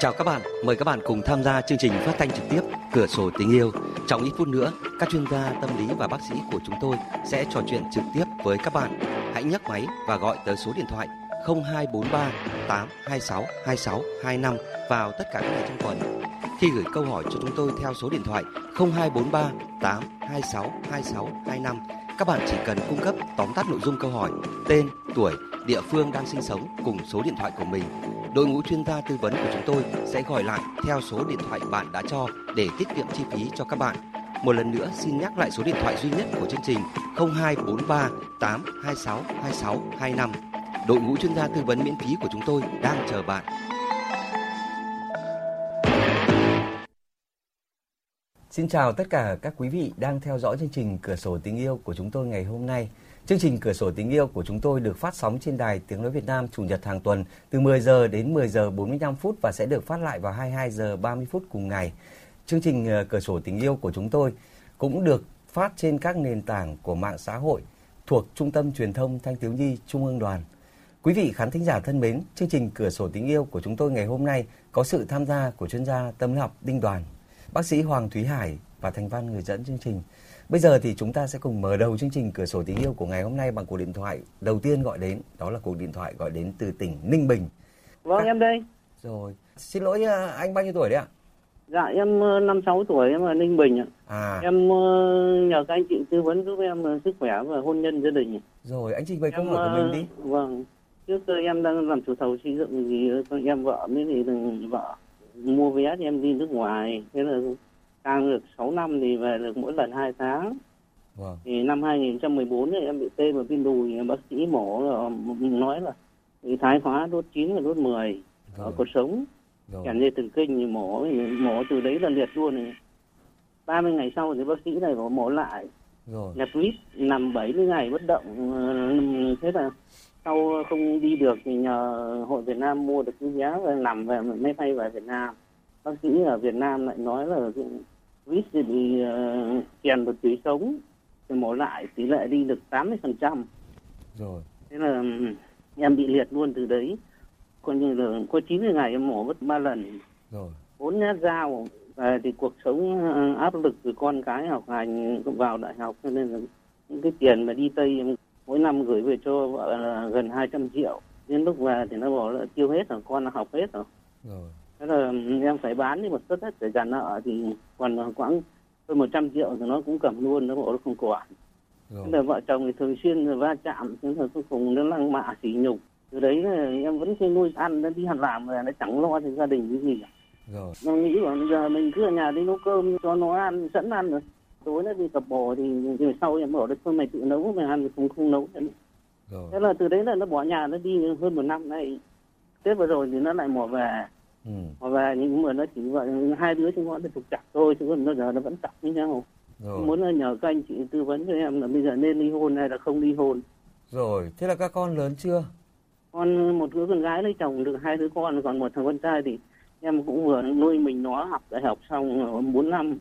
Chào các bạn, mời các bạn cùng tham gia chương trình phát thanh trực tiếp Cửa sổ tình yêu. Trong ít phút nữa, các chuyên gia tâm lý và bác sĩ của chúng tôi sẽ trò chuyện trực tiếp với các bạn. Hãy nhấc máy và gọi tới số điện thoại 0243 826 2625 vào tất cả các ngày trong tuần. Khi gửi câu hỏi cho chúng tôi theo số điện thoại 0243 826 2625 các bạn chỉ cần cung cấp tóm tắt nội dung câu hỏi, tên, tuổi, địa phương đang sinh sống cùng số điện thoại của mình đội ngũ chuyên gia tư vấn của chúng tôi sẽ gọi lại theo số điện thoại bạn đã cho để tiết kiệm chi phí cho các bạn. Một lần nữa xin nhắc lại số điện thoại duy nhất của chương trình 0243 826 2625. Đội ngũ chuyên gia tư vấn miễn phí của chúng tôi đang chờ bạn. Xin chào tất cả các quý vị đang theo dõi chương trình Cửa sổ tình yêu của chúng tôi ngày hôm nay. Chương trình Cửa sổ tình yêu của chúng tôi được phát sóng trên đài Tiếng nói Việt Nam chủ nhật hàng tuần từ 10 giờ đến 10 giờ 45 phút và sẽ được phát lại vào 22 giờ 30 phút cùng ngày. Chương trình ờ, Cửa sổ tình yêu của chúng tôi cũng được phát trên các nền tảng của mạng xã hội thuộc Trung tâm Truyền thông Thanh thiếu nhi Trung ương Đoàn. Quý vị khán thính giả thân mến, chương trình Cửa sổ tình yêu của chúng tôi ngày hôm nay có sự tham gia của chuyên gia tâm lý học Đinh Đoàn, bác sĩ Hoàng Thúy Hải và thành văn người dẫn chương trình. Bây giờ thì chúng ta sẽ cùng mở đầu chương trình Cửa sổ tình yêu của ngày hôm nay bằng cuộc điện thoại đầu tiên gọi đến, đó là cuộc điện thoại gọi đến từ tỉnh Ninh Bình. Vâng, à, em đây. Rồi, xin lỗi à, anh bao nhiêu tuổi đấy ạ? Dạ, em ờ, năm sáu tuổi, em ở Ninh Bình ạ. À. Em ờ, nhờ các anh chị tư vấn giúp em ờ, sức khỏe và hôn nhân gia đình. Rồi, anh trình bày câu hỏi của mình đi. Vâng, trước em đang làm chủ thầu xây dựng thì em vợ mới thì vợ mua vé cho em đi nước ngoài. Thế là đang được 6 năm thì về được mỗi lần 2 tháng. Vâng. Thì năm 2014 thì em bị tê vào viên đùi, bác sĩ mổ nói là bị thái hóa đốt 9 và đốt 10 Rồi. cột sống. Kèm dây thần kinh thì mổ mổ từ đấy là liệt luôn này. 30 ngày sau thì bác sĩ này có mổ lại. Rồi. Nhập vít nằm 70 ngày bất động thế là sau không đi được thì nhờ hội Việt Nam mua được cái vé và nằm về máy bay về Việt Nam. Bác sĩ ở Việt Nam lại nói là vít thì bị uh, chèn vào tủy sống thì mổ lại tỷ lệ đi được 80 phần trăm. Rồi. Thế là em bị liệt luôn từ đấy. Coi như là có 90 ngày em mổ mất ba lần. Rồi. Bốn nhát dao về thì cuộc sống ờ, áp lực từ con cái học hành vào đại học cho nên là những cái tiền mà đi tây em mỗi năm gửi về cho vợ là gần 200 triệu. Đến lúc về thì nó bảo là tiêu hết rồi con học hết rồi. Rồi. Thế là em phải bán đi một suất hết để trả nợ thì còn khoảng hơn 100 triệu thì nó cũng cầm luôn nó bảo nó không quản. Thế là vợ chồng thì thường xuyên va chạm thế là cuối cùng nó lăng mạ sỉ nhục. Từ đấy em vẫn phải nuôi ăn nó đi làm rồi nó chẳng lo thì gia đình cái gì rồi. Nó nghĩ là bây giờ mình cứ ở nhà đi nấu cơm cho nó ăn sẵn ăn rồi tối nó đi tập bò thì, thì sau em bảo đấy thôi mày tự nấu mày ăn không không nấu. Rồi. thế là từ đấy là nó bỏ nhà nó đi hơn một năm nay tết vừa rồi thì nó lại mò về ừ. mò về nhưng mà nó chỉ vậy hai đứa chúng nó trục chặt thôi chứ còn bây giờ nó vẫn chặt với nhau rồi. muốn nhờ các anh chị tư vấn cho em là bây giờ nên ly hôn hay là không ly hôn rồi thế là các con lớn chưa con một đứa con gái lấy chồng được hai đứa con còn một thằng con trai thì em cũng vừa nuôi mình nó học đại học xong bốn năm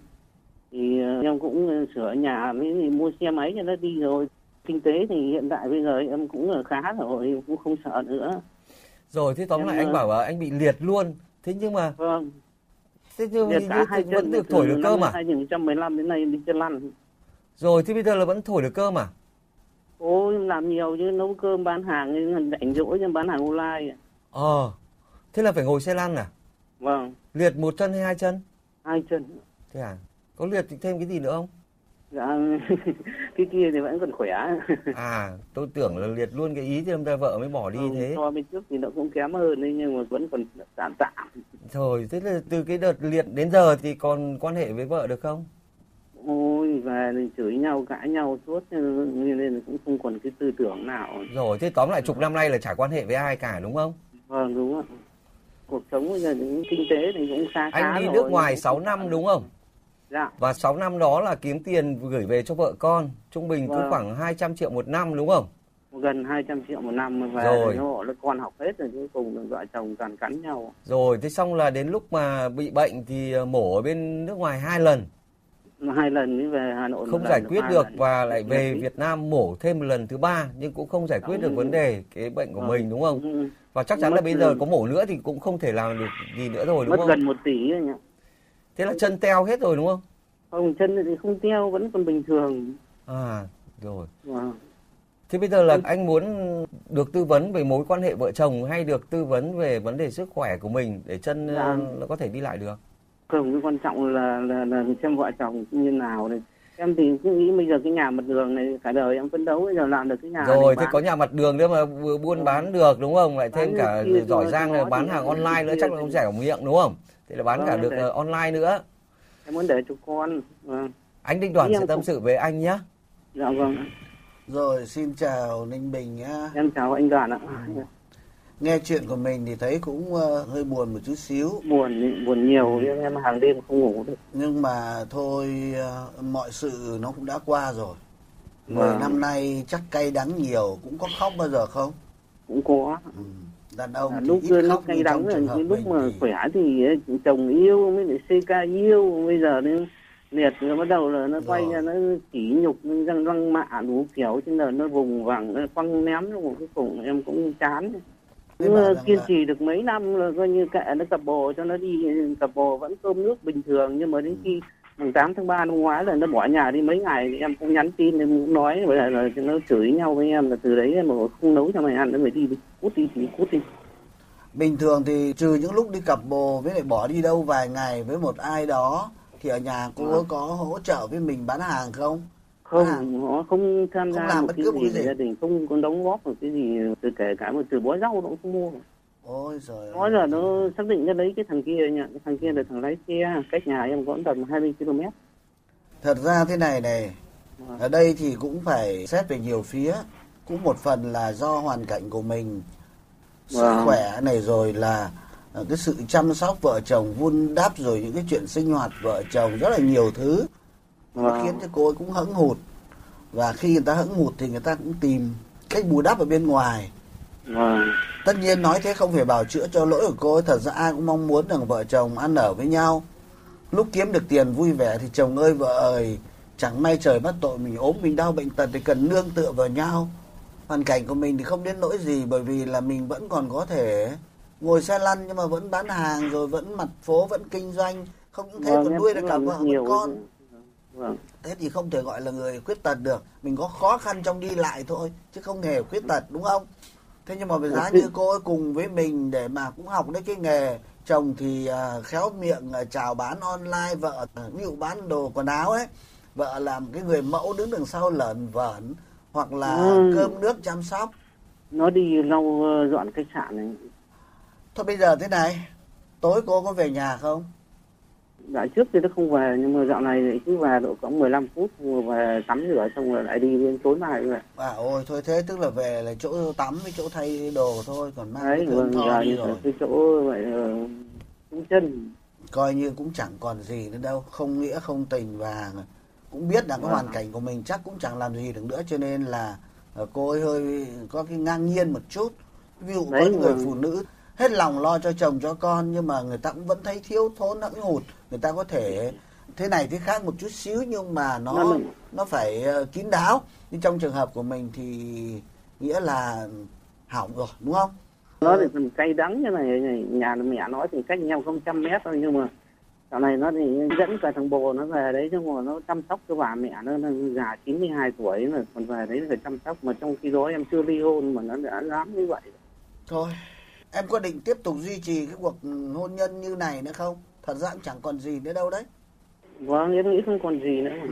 thì ờ, em cũng sửa nhà với mua xe máy cho nó đi rồi. Kinh tế thì hiện tại bây giờ em cũng khá rồi cũng không sợ nữa. Rồi thế tóm em lại anh bảo là anh bị liệt luôn. Thế nhưng mà vâng. Thế nhưng liệt cả hai vẫn được thổi được cơ mà. 2015 đến nay đi chân lăn. Rồi thế bây giờ là vẫn thổi được cơ mà. Ôi làm nhiều chứ nấu cơm bán hàng rảnh rỗi cho bán hàng online ờ thế là phải ngồi xe lăn à? Vâng. Liệt một chân hay hai chân? Hai chân. Thế à có liệt thêm cái gì nữa không? Dạ cái kia thì vẫn còn khỏe. À tôi tưởng là liệt luôn cái ý thì ông ta vợ mới bỏ đi ừ, thế. so bên trước thì nó cũng kém hơn đấy nhưng mà vẫn còn tạm tạm. Thôi thế là từ cái đợt liệt đến giờ thì còn quan hệ với vợ được không? Ôi và chửi nhau cãi nhau suốt nên cũng không còn cái tư tưởng nào. Rồi thế tóm lại chục năm nay là chả quan hệ với ai cả đúng không? Vâng đúng ạ. Cuộc sống bây giờ những kinh tế thì cũng khá anh đi nước ngoài 6 năm đúng không Dạ. Và 6 năm đó là kiếm tiền gửi về cho vợ con, trung bình vâng. cứ khoảng 200 triệu một năm đúng không? Gần 200 triệu một năm và rồi. là con học hết rồi cuối cùng vợ chồng toàn cắn nhau. Rồi, thế xong là đến lúc mà bị bệnh thì ờ, mổ ở bên nước ngoài hai lần. hai lần mới về Hà Nội không giải quyết được lần. và lại về Việt Nam mổ thêm một lần thứ ba nhưng cũng không giải quyết được vấn đề cái bệnh của Ờ. mình đúng không? Ừ. Và chắc chắn là Mất bây giờ có mổ nữa thì cũng không thể làm được gì nữa rồi đúng mất không? gần một tỷ ấy nhỉ Thế là chân teo hết rồi đúng không? không chân thì không teo vẫn còn bình thường À rồi. Vâng. Thế bây giờ là anh muốn được tư vấn về mối quan hệ vợ chồng hay được tư vấn về vấn đề sức khỏe của mình để chân Dạ. ờ, nó có thể đi lại được? không cái quan trọng là là là xem vợ chồng như nào này em thì cứ nghĩ bây giờ cái nhà mặt đường này cả đời em phấn đấu bây giờ làm được cái nhà Rồi thế có nhà mặt đường nữa mà buôn bán được đúng không? Lại thêm Bán cả giỏi giang bán hàng online nữa chắc là không rẻ miệng đúng không? Thế là bán Vâng, cả được thấy- ờ, online nữa. em muốn để cho con vâng. Anh Đinh Đoàn Ý sẽ tâm cũng- sự với anh nhé. dạ vâng Rồi xin chào Ninh Bình nhá. em chào anh đoàn ạ Nghe chuyện của mình thì thấy cũng ờ, hơi buồn một chút xíu buồn buồn nhiều em em hàng đêm không ngủ được nhưng mà thôi ờ, mọi sự nó cũng đã qua rồi. Mười Vâng. năm nay chắc cay đắng nhiều cũng có khóc bao giờ không? cũng có Ừ. Đàn ông À, lúc nó cay đắng là lúc mà thì- khỏe thì chồng yêu mới lại CK yêu bây giờ đến liệt rồi bắt đầu là nó quay Rồi. ra nó chỉ nhục răng răng mạ đủ kiểu trên đời nó vùng vằng nó quăng ném nó cuối cùng em cũng chán nhưng mà kiên là- trì được mấy năm là coi như kệ nó cặp bồ cho nó đi cặp bồ vẫn cơm nước bình thường nhưng mà đến khi mùng 8 tháng 3 năm ngoái là nó bỏ nhà đi mấy ngày em cũng nhắn tin em cũng nói vậy là, là nó chửi nhau với em là từ đấy em không nấu cho mày ăn nó phải đi đi cút đi thì cút đi Bình thường thì trừ những lúc đi cặp bồ với lại bỏ đi đâu vài ngày với một ai đó thì ở nhà cô Vâng. có hỗ trợ với mình bán hàng không? không À. họ không tham Không gia làm một bất cái cứ gì gì. gia đình không có đóng góp một cái gì từ kể cả một từ bó rau nó cũng không mua Ôi giời nói là nó xác định nó lấy cái thằng kia nhỉ cái thằng kia là thằng lái xe cách nhà em có tầm 20 km Thật ra thế này này, Vâng. ở đây thì cũng phải xét về nhiều phía. Cũng một phần là do hoàn cảnh của mình, sức Vâng. khỏe này rồi là ờ, cái sự chăm sóc vợ chồng vun đắp rồi những cái chuyện sinh hoạt vợ chồng rất là nhiều thứ. Nó Vâng. khiến cho cô ấy cũng hẫng hụt. Và khi người ta hẫng hụt thì người ta cũng tìm cách bù đắp ở bên ngoài. Vâng Tất nhiên nói thế không phải bảo chữa cho lỗi của cô ấy. Thật ra ai cũng mong muốn rằng vợ chồng ăn ở với nhau. Lúc kiếm được tiền vui vẻ thì chồng ơi vợ ơi. Chẳng may trời bắt tội mình ốm mình đau bệnh tật thì cần nương tựa vào nhau. Hoàn cảnh của mình thì không đến nỗi gì bởi vì là mình vẫn còn có thể ngồi xe lăn nhưng mà vẫn bán hàng rồi vẫn mặt phố vẫn kinh doanh. Không những thế còn Vâng, nuôi được cả vợ và con. vâng Thế thì không thể gọi là người khuyết tật được. Mình có khó khăn trong đi lại thôi chứ không hề khuyết tật đúng không? Thế nhưng mà với giá như cô ấy cùng với mình để mà cũng học đấy cái nghề chồng thì à, khéo miệng à, chào bán online vợ à, ví dụ bán đồ quần áo ấy vợ làm cái người mẫu đứng đằng sau lợn vởn hoặc là Ừ. cơm nước chăm sóc. Nó đi lau ờ, dọn khách sạn này thôi bây giờ thế này tối cô có về nhà không dạ trước thì nó không về nhưng mà dạo này thì cứ về độ có 15 phút rồi về tắm rửa xong rồi lại đi đến tối mai về à ôi thôi thế tức là về là chỗ tắm với chỗ thay đồ thôi còn mang đấy cái vâng giờ đi như rồi cái chỗ vậy ờ, cũng chân coi như cũng chẳng còn gì nữa đâu không nghĩa không tình và cũng biết là cái Vâng. hoàn cảnh của mình chắc cũng chẳng làm gì được nữa cho nên là ờ, cô ấy hơi có cái ngang nhiên một chút ví dụ có Đấy, những người vâng. phụ nữ hết lòng lo cho chồng cho con nhưng mà người ta cũng vẫn thấy thiếu thốn hẫng hụt. Người ta có thể thế này thế khác một chút xíu nhưng mà nó Nó- nó phải ờ, kín đáo. Nhưng trong trường hợp của mình thì nghĩa là hỏng rồi đúng không? Nó thì còn cay đắng như này, nhà mẹ nói thì cách nhau không trăm mét thôi nhưng mà dạo này nó thì dẫn cả thằng bồ nó về đấy chứ mà nó chăm sóc cho bà mẹ nó, nó già 92 tuổi mà còn về đấy phải chăm sóc. Mà trong khi đó em chưa ly hôn mà nó đã dám như vậy. Thôi, em có định tiếp tục duy trì cái cuộc hôn nhân như này nữa không? Thật ra cũng chẳng còn gì nữa đâu đấy. vâng em nghĩ không còn gì nữa Ừ.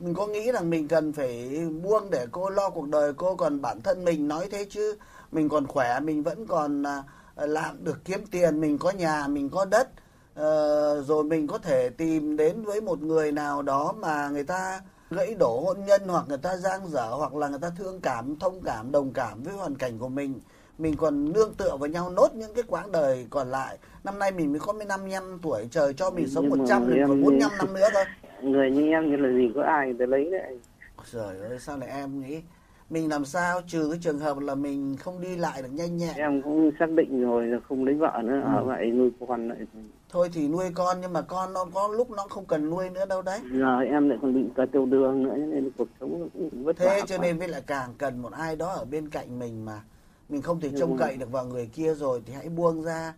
Mình có nghĩ rằng mình cần phải buông để cô lo cuộc đời cô còn bản thân mình nói thế chứ mình còn khỏe mình vẫn còn à, làm được kiếm tiền mình có nhà mình có đất ờ, rồi mình có thể tìm đến với một người nào đó mà người ta gãy đổ hôn nhân hoặc người ta giang dở hoặc là người ta thương cảm thông cảm đồng cảm với hoàn cảnh của mình mình còn nương tựa vào nhau nốt những cái quãng đời còn lại. Năm nay mình mới có 55 tuổi trời cho mình sống Nhưng mà 100 mình còn đi- 45 năm nữa thôi. Người như em như là gì có ai để lấy đấy. Trời ơi sao lại em nghĩ? Mình làm sao? Trừ cái trường hợp là mình không đi lại được nhanh nhẹn. Em cũng xác định rồi là không lấy vợ nữa ở vậy nuôi con lại. Thôi thì nuôi con nhưng mà con nó có lúc nó không cần nuôi nữa đâu đấy. Giờ em lại còn bị cả tiêu đường nữa nên cuộc sống cũng vất vả thế cho nên với lại càng cần một ai đó ở bên cạnh mình mà mình không thể trông Ừ. cậy được vào người kia rồi thì hãy buông ra.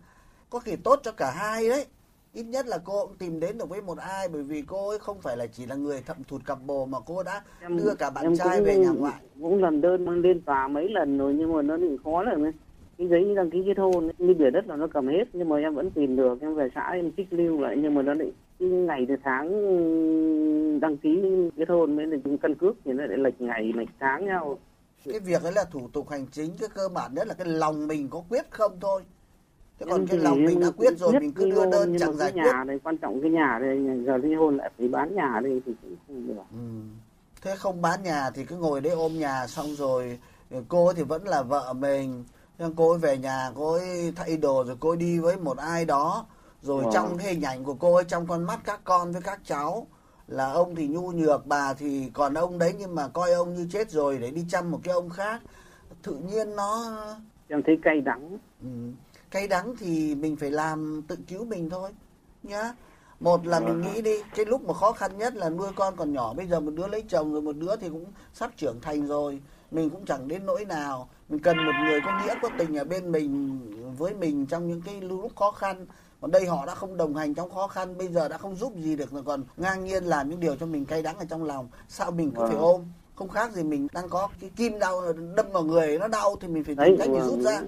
Có khi tốt cho cả hai đấy. Ít nhất là cô cũng tìm đến được với một ai bởi vì cô ấy không phải là chỉ là người thậm thụt cặp bồ mà cô đã Em- đưa cả bạn trai cũng- về nhà ngoại. cũng làm đơn mang lên tòa mấy lần rồi nhưng mà nó bị khó là cái giấy đăng ký kết hôn như bìa đất là nó cầm hết nhưng mà em vẫn tìm được. Em về xã em trích lưu lại nhưng mà nó lại cái ngày từ tháng đăng ký kết hôn với lại căn cước thì nó lại lệch ngày lệch tháng nhau cái việc ấy là thủ tục hành chính cái cơ bản nhất là cái lòng mình có quyết không thôi. Thế còn Em cái lòng mình đã quyết rồi mình cứ đưa đơn chẳng giải quyết. nhà đây quan trọng cái nhà đây giờ ly hôn lại phải bán nhà đây thì cũng không được. Ừ. Thế không bán nhà thì cứ ngồi đấy ôm nhà xong rồi cô ấy thì vẫn là vợ mình. Nhưng cô ấy về nhà cô ấy thay đồ rồi cô ấy đi với một ai đó. Rồi Wow. trong cái hình ảnh của cô ấy trong con mắt các con với các cháu là ông thì nhu nhược bà thì còn ông đấy nhưng mà coi ông như chết rồi để đi chăm một cái ông khác tự nhiên nó em thấy cay đắng Ừ. Cay đắng thì mình phải làm tự cứu mình thôi nhá. Một là mình nghĩ đi, cái lúc mà khó khăn nhất là nuôi con còn nhỏ, bây giờ một đứa lấy chồng rồi một đứa thì cũng sắp trưởng thành rồi, mình cũng chẳng đến nỗi nào. Mình cần một người có nghĩa có tình ở bên mình với mình trong những cái lúc khó khăn. Còn đây họ đã không đồng hành trong khó khăn, bây giờ đã không giúp gì được rồi còn ngang nhiên làm những điều cho mình cay đắng ở trong lòng. Sao mình cứ phải Vâng. ôm? Không khác gì mình đang có cái kim đau đâm vào người nó đau thì mình phải tìm cách để vâng, rút ra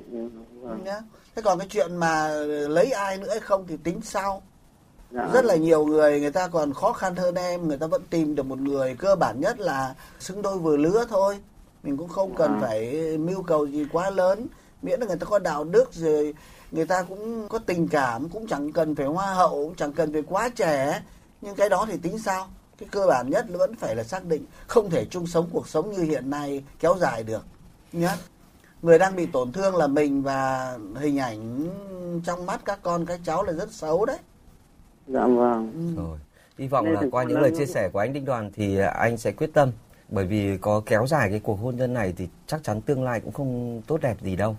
vâng, nhá. Thế còn cái chuyện mà lấy ai nữa hay không thì tính sau. dạ. Rất là nhiều người người ta còn khó khăn hơn em, người ta vẫn tìm được một người cơ bản nhất là xứng đôi vừa lứa thôi. Mình cũng không cần À. phải mưu cầu gì quá lớn, miễn là người ta có đạo đức rồi người ta cũng có tình cảm, cũng chẳng cần phải hoa hậu, cũng chẳng cần phải quá trẻ. Nhưng cái đó thì tính sao? Cái cơ bản nhất vẫn phải là xác định không thể chung sống cuộc sống như hiện nay kéo dài được. Nhá người đang bị tổn thương là mình và hình ảnh trong mắt các con các cháu là rất xấu đấy dạ vâng ừ. Rồi. Hy vọng Nên là qua những lời chia sẻ của anh Đinh Đoàn thì anh sẽ quyết tâm. Bởi vì có kéo dài cái cuộc hôn nhân này thì chắc chắn tương lai cũng không tốt đẹp gì đâu.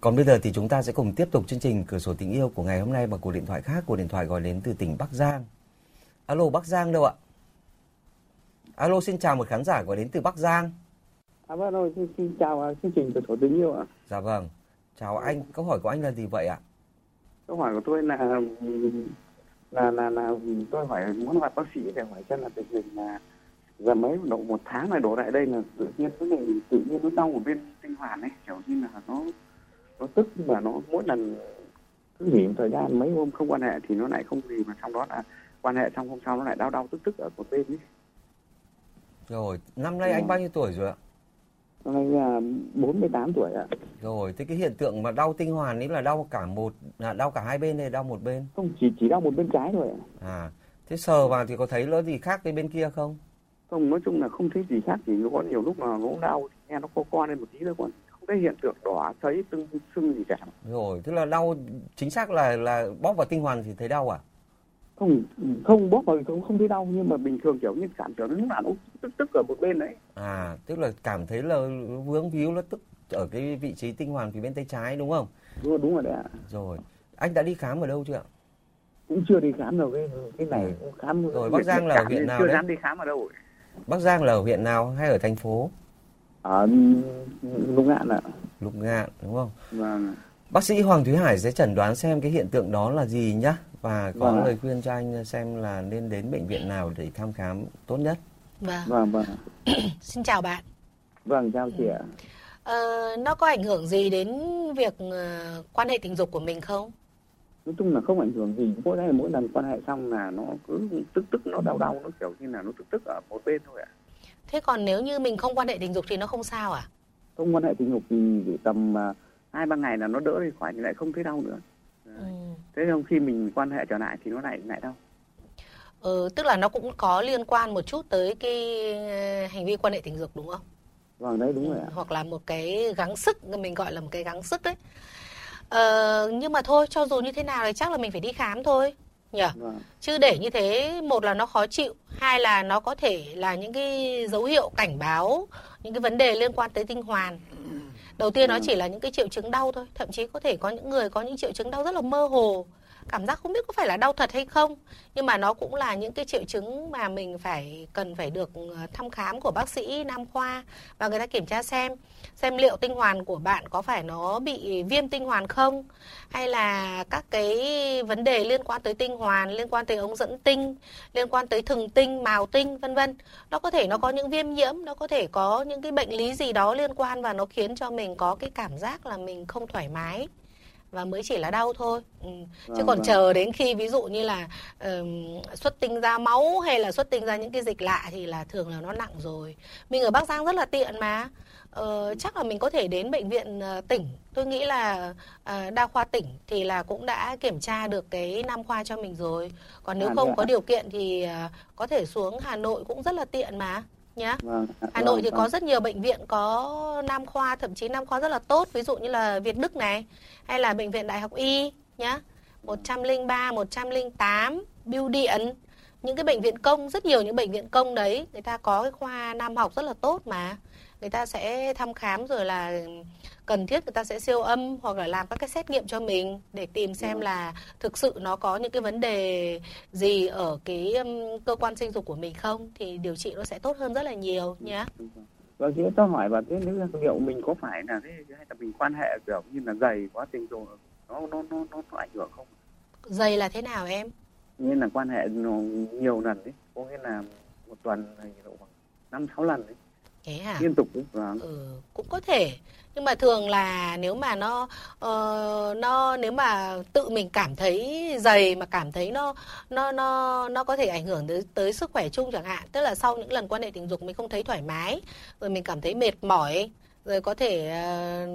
Còn bây giờ thì chúng ta sẽ cùng tiếp tục chương trình Cửa sổ tình yêu của ngày hôm nay bằng cuộc điện thoại khác. Cuộc điện thoại gọi đến từ tỉnh Bắc Giang. Alo Bắc Giang đâu ạ? Alo xin chào một khán giả gọi đến từ Bắc Giang. À vâng rồi, xin, xin chào à, chương trình của số tình yêu ạ. Dạ vâng. Chào anh, câu hỏi của anh là gì vậy ạ? Câu hỏi của tôi là là là là tôi hỏi muốn gặp bác sĩ để hỏi xem là tình hình là giờ mấy độ một tháng này đổ lại đây là tự nhiên cái này tự nhiên nó đau ở bên tinh hoàn ấy kiểu như là nó nó tức mà nó mỗi lần cứ nghỉ một thời gian mấy hôm không quan hệ thì nó lại không gì mà trong đó là quan hệ xong hôm sau nó lại đau đau tức tức ở một bên ấy Rồi, năm nay anh bao nhiêu tuổi rồi ạ? năm nay là 48 tuổi ạ Rồi, thế cái hiện tượng mà đau tinh hoàn ấy là đau cả một, là đau cả hai bên hay đau một bên? không chỉ chỉ đau một bên trái thôi ạ À, thế sờ vào thì có thấy nó gì khác với bên kia không? không nói chung là không thấy gì khác thì nó có nhiều lúc mà nó đau nghe nó co co lên một tí thôi còn thấy hiện tượng đỏ thấy tưng sưng gì cả Rồi, tức là đau chính xác là là bóp vào tinh hoàn thì thấy đau à? không không bóp vào thì không không thấy đau nhưng mà bình thường kiểu như cảm tưởng lúc nào nó tức tức ở một bên đấy À, tức là cảm thấy là vướng víu nó tức ở cái vị trí tinh hoàn phía bên tay trái đúng không? đúng, đúng rồi đấy ạ Rồi, anh đã đi khám ở đâu chưa ạ? cũng chưa đi khám đâu cái cái này cũng khám Rồi, Bắc Giang là huyện nào chưa đấy? dám đi khám ở đâu Bắc Giang là ở huyện nào hay ở thành phố? Ở lục ngạn ạ. Lục Ngạn đúng không? vâng Bác sĩ Hoàng Thúy Hải sẽ chẩn đoán xem cái hiện tượng đó là gì nhá. Và có Vâng lời khuyên cho anh xem là nên đến bệnh viện nào để thăm khám tốt nhất. Vâng, vâng vâng xin chào bạn. vâng chào chị ạ. Ờ, nó có ảnh hưởng gì đến việc ờ, quan hệ tình dục của mình không? nói chung là không ảnh hưởng gì. Mỗi lần mỗi lần quan hệ xong là nó cứ tức tức nó đau đau nó kiểu như là nó tức tức ở một bên thôi ạ Thế còn nếu như mình không quan hệ tình dục thì nó không sao à? không quan hệ tình dục thì tầm à, hai ba ngày là nó đỡ đi khỏi thì lại không thấy đau nữa Ừ. thế xong khi mình quan hệ trở lại thì nó lại lại đau Ừ, tức là nó cũng có liên quan một chút tới cái ờ, hành vi quan hệ tình dục đúng không? vâng đấy đúng rồi ạ Hoặc là một cái gắng sức, mình gọi là một cái gắng sức đấy. Ờ, nhưng mà thôi, cho dù như thế nào thì chắc là mình phải đi khám thôi. Nhỉ? vâng Chứ để như thế, một là nó khó chịu, hai là nó có thể là những cái dấu hiệu cảnh báo những cái vấn đề liên quan tới tinh hoàn. Đầu tiên nó chỉ là những cái triệu chứng đau thôi thậm chí có thể có những người có những triệu chứng đau rất là mơ hồ cảm giác không biết có phải là đau thật hay không. Nhưng mà nó cũng là những cái triệu chứng mà mình phải, cần phải được ờ, thăm khám của bác sĩ nam khoa và người ta kiểm tra xem xem liệu tinh hoàn của bạn có phải nó bị viêm tinh hoàn không, hay là các cái vấn đề liên quan tới tinh hoàn, liên quan tới ống dẫn tinh, liên quan tới thừng tinh màu tinh, vân vân. Nó có thể nó có những viêm nhiễm, nó có thể có những cái bệnh lý gì đó liên quan và nó khiến cho mình có cái cảm giác là mình không thoải mái và mới chỉ là đau thôi. Ừ. chứ Vâng, còn vâng. chờ đến khi ví dụ như là ừm, xuất tinh ra máu hay là xuất tinh ra những cái dịch lạ thì là thường là nó nặng rồi. Mình ở bắc giang rất là tiện mà. Ờ, chắc là mình có thể đến bệnh viện ờ, tỉnh. Tôi nghĩ là ờ, đa khoa tỉnh thì là cũng đã kiểm tra được cái nam khoa cho mình rồi. Còn nếu À, không có điều kiện thì ờ, có thể xuống hà nội cũng rất là tiện mà nhá Vâng. Hà Nội vâng, thì vâng. có rất nhiều bệnh viện có nam khoa thậm chí nam khoa rất là tốt ví dụ như là Việt Đức này hay là bệnh viện Đại học Y nhá 103, 108, Bưu Điện những cái bệnh viện công rất nhiều những bệnh viện công đấy người ta có cái khoa nam học rất là tốt mà người ta sẽ thăm khám rồi là cần thiết người ta sẽ siêu âm hoặc là làm các cái xét nghiệm cho mình để tìm xem là thực sự nó có những cái vấn đề gì ở cái cơ quan sinh dục của mình không thì điều trị nó sẽ tốt hơn rất là nhiều nhé. Vâng, chị tôi hỏi bà thế nếu là liệu mình có phải là thế hay là mình quan hệ kiểu như là dày quá tình dục nó nó nó nó, nó ảnh hưởng không? Dày là thế nào em? Như là quan hệ nhiều lần đấy, có nghĩa là một tuần độ khoảng năm sáu lần đấy, Thế hả? liên tục đấy. Vâng. Ừ, cũng có thể nhưng mà thường là nếu mà nó ờ, nó nếu mà tự mình cảm thấy dày mà cảm thấy nó nó nó nó có thể ảnh hưởng tới tới sức khỏe chung chẳng hạn tức là sau những lần quan hệ tình dục mình không thấy thoải mái rồi mình cảm thấy mệt mỏi rồi có thể ờ,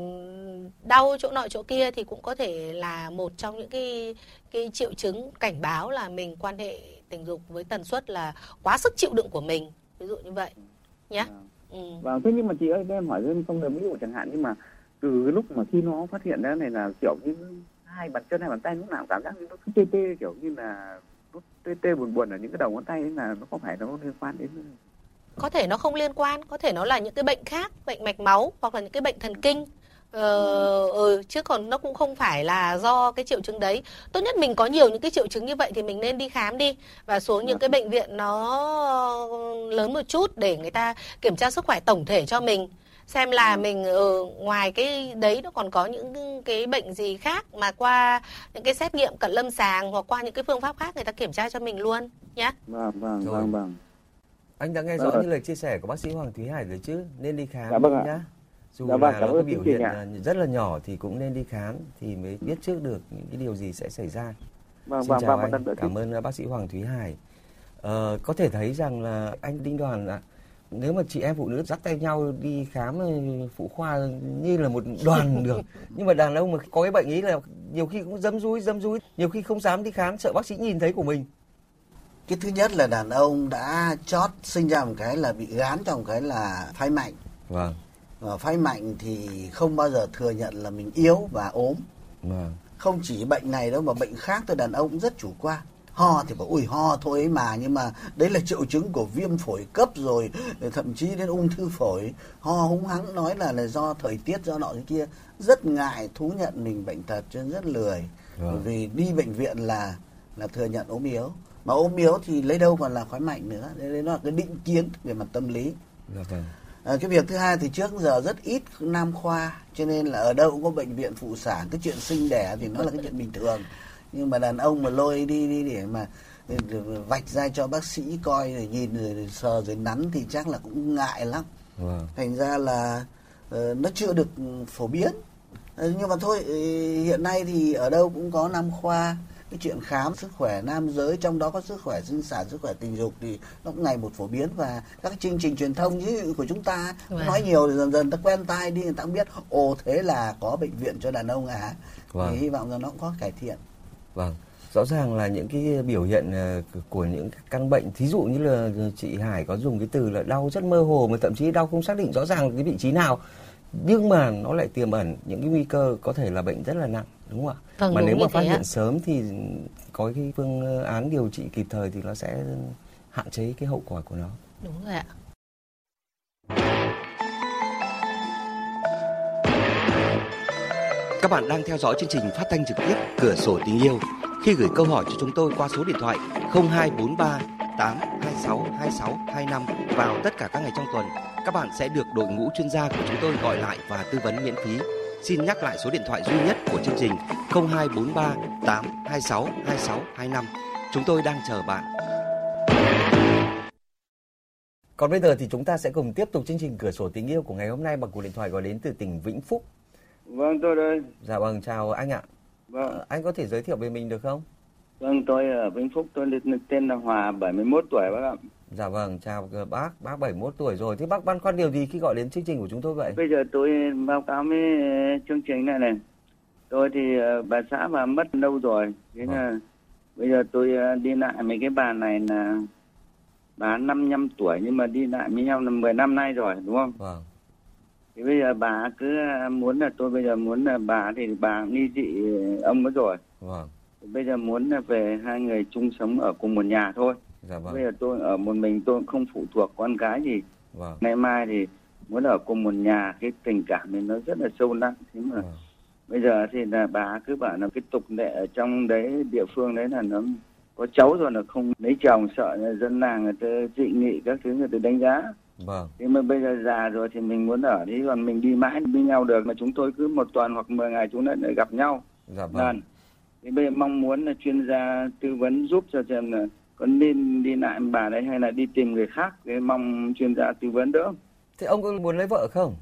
đau chỗ nọ chỗ kia thì cũng có thể là một trong những cái cái triệu chứng cảnh báo là mình quan hệ tình dục với tần suất là quá sức chịu đựng của mình ví dụ như vậy nhé Vâng. Ừ. Vâng, thế nhưng mà chị ơi, em hỏi thêm không ví dụ chẳng hạn nhưng mà từ lúc mà khi nó phát hiện ra này là kiểu như hai bàn chân hai bàn tay lúc nào cảm giác như nó cứ tê tê kiểu như là nó tê tê buồn buồn ở những cái đầu ngón tay ấy là nó có phải nó liên quan đến có thể nó không liên quan có thể nó là những cái bệnh khác bệnh mạch máu hoặc là những cái bệnh thần kinh ờ, ừ, chứ còn nó cũng không phải là do cái triệu chứng đấy. Tốt nhất mình có nhiều những cái triệu chứng như vậy thì mình nên đi khám đi. Và xuống những cái bệnh viện nó lớn một chút để người ta kiểm tra sức khỏe tổng thể cho mình. Xem là mình ừ, ngoài cái đấy nó còn có những cái bệnh gì khác mà qua những cái xét nghiệm cận lâm sàng hoặc qua những cái phương pháp khác người ta kiểm tra cho mình luôn nhé vâng vâng vâng vâng. Anh đã nghe rõ Vâng. những lời chia sẻ của bác sĩ Hoàng Thúy Hải rồi chứ. Nên đi khám Dạ vâng ạ. nhá. Dù Dạ vâng, là cảm nó có biểu hiện ạ. là rất là nhỏ thì cũng nên đi khám thì mới biết trước được những cái điều gì sẽ xảy ra. vâng Xin vâng chào vâng một anh, lần nữa cảm ơn uh, bác sĩ Hoàng Thúy Hải. Ờ, có thể thấy rằng là anh Đinh Đoàn ạ, nếu mà chị em phụ nữ dắt tay nhau đi khám ờ, phụ khoa như là một đoàn được nhưng mà đàn ông mà có cái bệnh ý là nhiều khi cũng dâm dúi dâm dúi nhiều khi không dám đi khám sợ bác sĩ nhìn thấy của mình cái thứ nhất là đàn ông đã chót sinh ra một cái là bị gán trong cái là phái mạnh vâng phái mạnh thì không bao giờ thừa nhận là mình yếu và ốm. Vâng. Không chỉ bệnh này đâu mà bệnh khác thì đàn ông cũng rất chủ quan. Ho thì bảo ui ho thôi ấy mà nhưng mà đấy là triệu chứng của viêm phổi cấp rồi thậm chí đến ung thư phổi. Ho húng hắng nói là là do thời tiết do nọ thế kia. Rất ngại thú nhận mình bệnh tật cho nên rất lười. Vâng. bởi vì đi bệnh viện là là thừa nhận ốm yếu. Mà ốm yếu thì lấy đâu còn là khói mạnh nữa. Đấy nó là cái định kiến về mặt tâm lý. Dạ vâng À, cái việc thứ hai thì trước giờ rất ít nam khoa cho nên là ở đâu cũng có bệnh viện phụ sản. Cái chuyện sinh đẻ thì nó là cái chuyện bình thường. Nhưng mà đàn ông mà lôi đi đi để mà để- để vạch ra cho bác sĩ coi rồi nhìn rồi, rồi sờ rồi nắn thì chắc là cũng ngại lắm. Vâng. Thành ra là ờ, nó chưa được phổ biến. Ờ, nhưng mà thôi ừ, hiện nay thì ở đâu cũng có nam khoa cái chuyện khám sức khỏe nam giới trong đó có sức khỏe sinh sản sức khỏe tình dục thì nó cũng ngày một phổ biến. Và các cái chương trình truyền thông ví dụ của chúng ta Vâng. nói nhiều thì dần dần ta quen tai đi người ta cũng biết ồ thế là có bệnh viện cho đàn ông à? Vâng. thì hy vọng rằng nó cũng có cải thiện. Vâng, rõ ràng là những cái biểu hiện ờ, của những căn bệnh, thí dụ như là chị Hải có dùng cái từ là đau rất mơ hồ mà thậm chí đau không xác định rõ ràng cái vị trí nào, nhưng mà nó lại tiềm ẩn những cái nguy cơ có thể là bệnh rất là nặng, đúng không ạ? Vâng, mà đúng nếu mà phát thế ạ. hiện sớm thì có cái phương án điều trị kịp thời thì nó sẽ hạn chế cái hậu quả của nó. Đúng rồi ạ. Các bạn đang theo dõi chương trình phát thanh trực tiếp Cửa sổ tình yêu. Khi gửi câu hỏi cho chúng tôi qua số điện thoại 0243 826 26 25 vào tất cả các ngày trong tuần, các bạn sẽ được đội ngũ chuyên gia của chúng tôi gọi lại và tư vấn miễn phí. Xin nhắc lại số điện thoại duy nhất của chương trình 0243 826 26 25. Chúng tôi đang chờ bạn. Còn bây giờ thì chúng ta sẽ cùng tiếp tục chương trình Cửa sổ tình yêu của ngày hôm nay bằng cuộc điện thoại gọi đến từ tỉnh Vĩnh Phúc. Vâng, tôi đây. Dạ vâng, chào anh ạ. Vâng, Ờ, Anh có thể giới thiệu về mình được không? Vâng tôi ở Vĩnh Phúc, tôi tên- tên là Hòa, 71 tuổi bác ạ. Dạ vâng, chào bác, bác 71 tuổi rồi. Thế bác băn khoăn điều gì khi gọi đến chương trình của chúng tôi vậy? Bây giờ tôi báo cáo với chương trình này này. Tôi thì ờ, bà xã bà mất lâu rồi. Thế Vâng. là bây giờ tôi ờ, đi lại mấy cái bà này là bà 55 tuổi nhưng mà đi lại với nhau là 10 năm nay rồi đúng không? Vâng, Thì bây giờ bà cứ ờ, muốn là tôi bây giờ muốn là bà thì bà ly dị ông ấy rồi. vâng, Bây giờ muốn là về hai người chung sống ở cùng một nhà thôi. dạ Bây vâng, giờ tôi ở một mình tôi không phụ thuộc con cái gì. vâng, Ngày mai thì muốn ở cùng một nhà cái tình cảm thì nó rất là sâu nặng. Thế mà vâng. bây giờ thì là bà cứ bảo là cái tục lệ ở trong đấy địa phương đấy là nó có cháu rồi là không lấy chồng sợ là dân làng người ta dị nghị các thứ người ta đánh giá. Vâng, Thế mà bây giờ già rồi thì mình muốn ở đi còn mình đi mãi với nhau được mà chúng tôi cứ một tuần hoặc 10 ngày chúng lại gặp nhau dạ vâng. lần. Thì bây giờ mong muốn là chuyên gia tư vấn giúp cho xem là có nên đi lại bà đấy hay là đi tìm người khác để mong chuyên gia tư vấn đỡ. Thế ông có muốn lấy vợ không?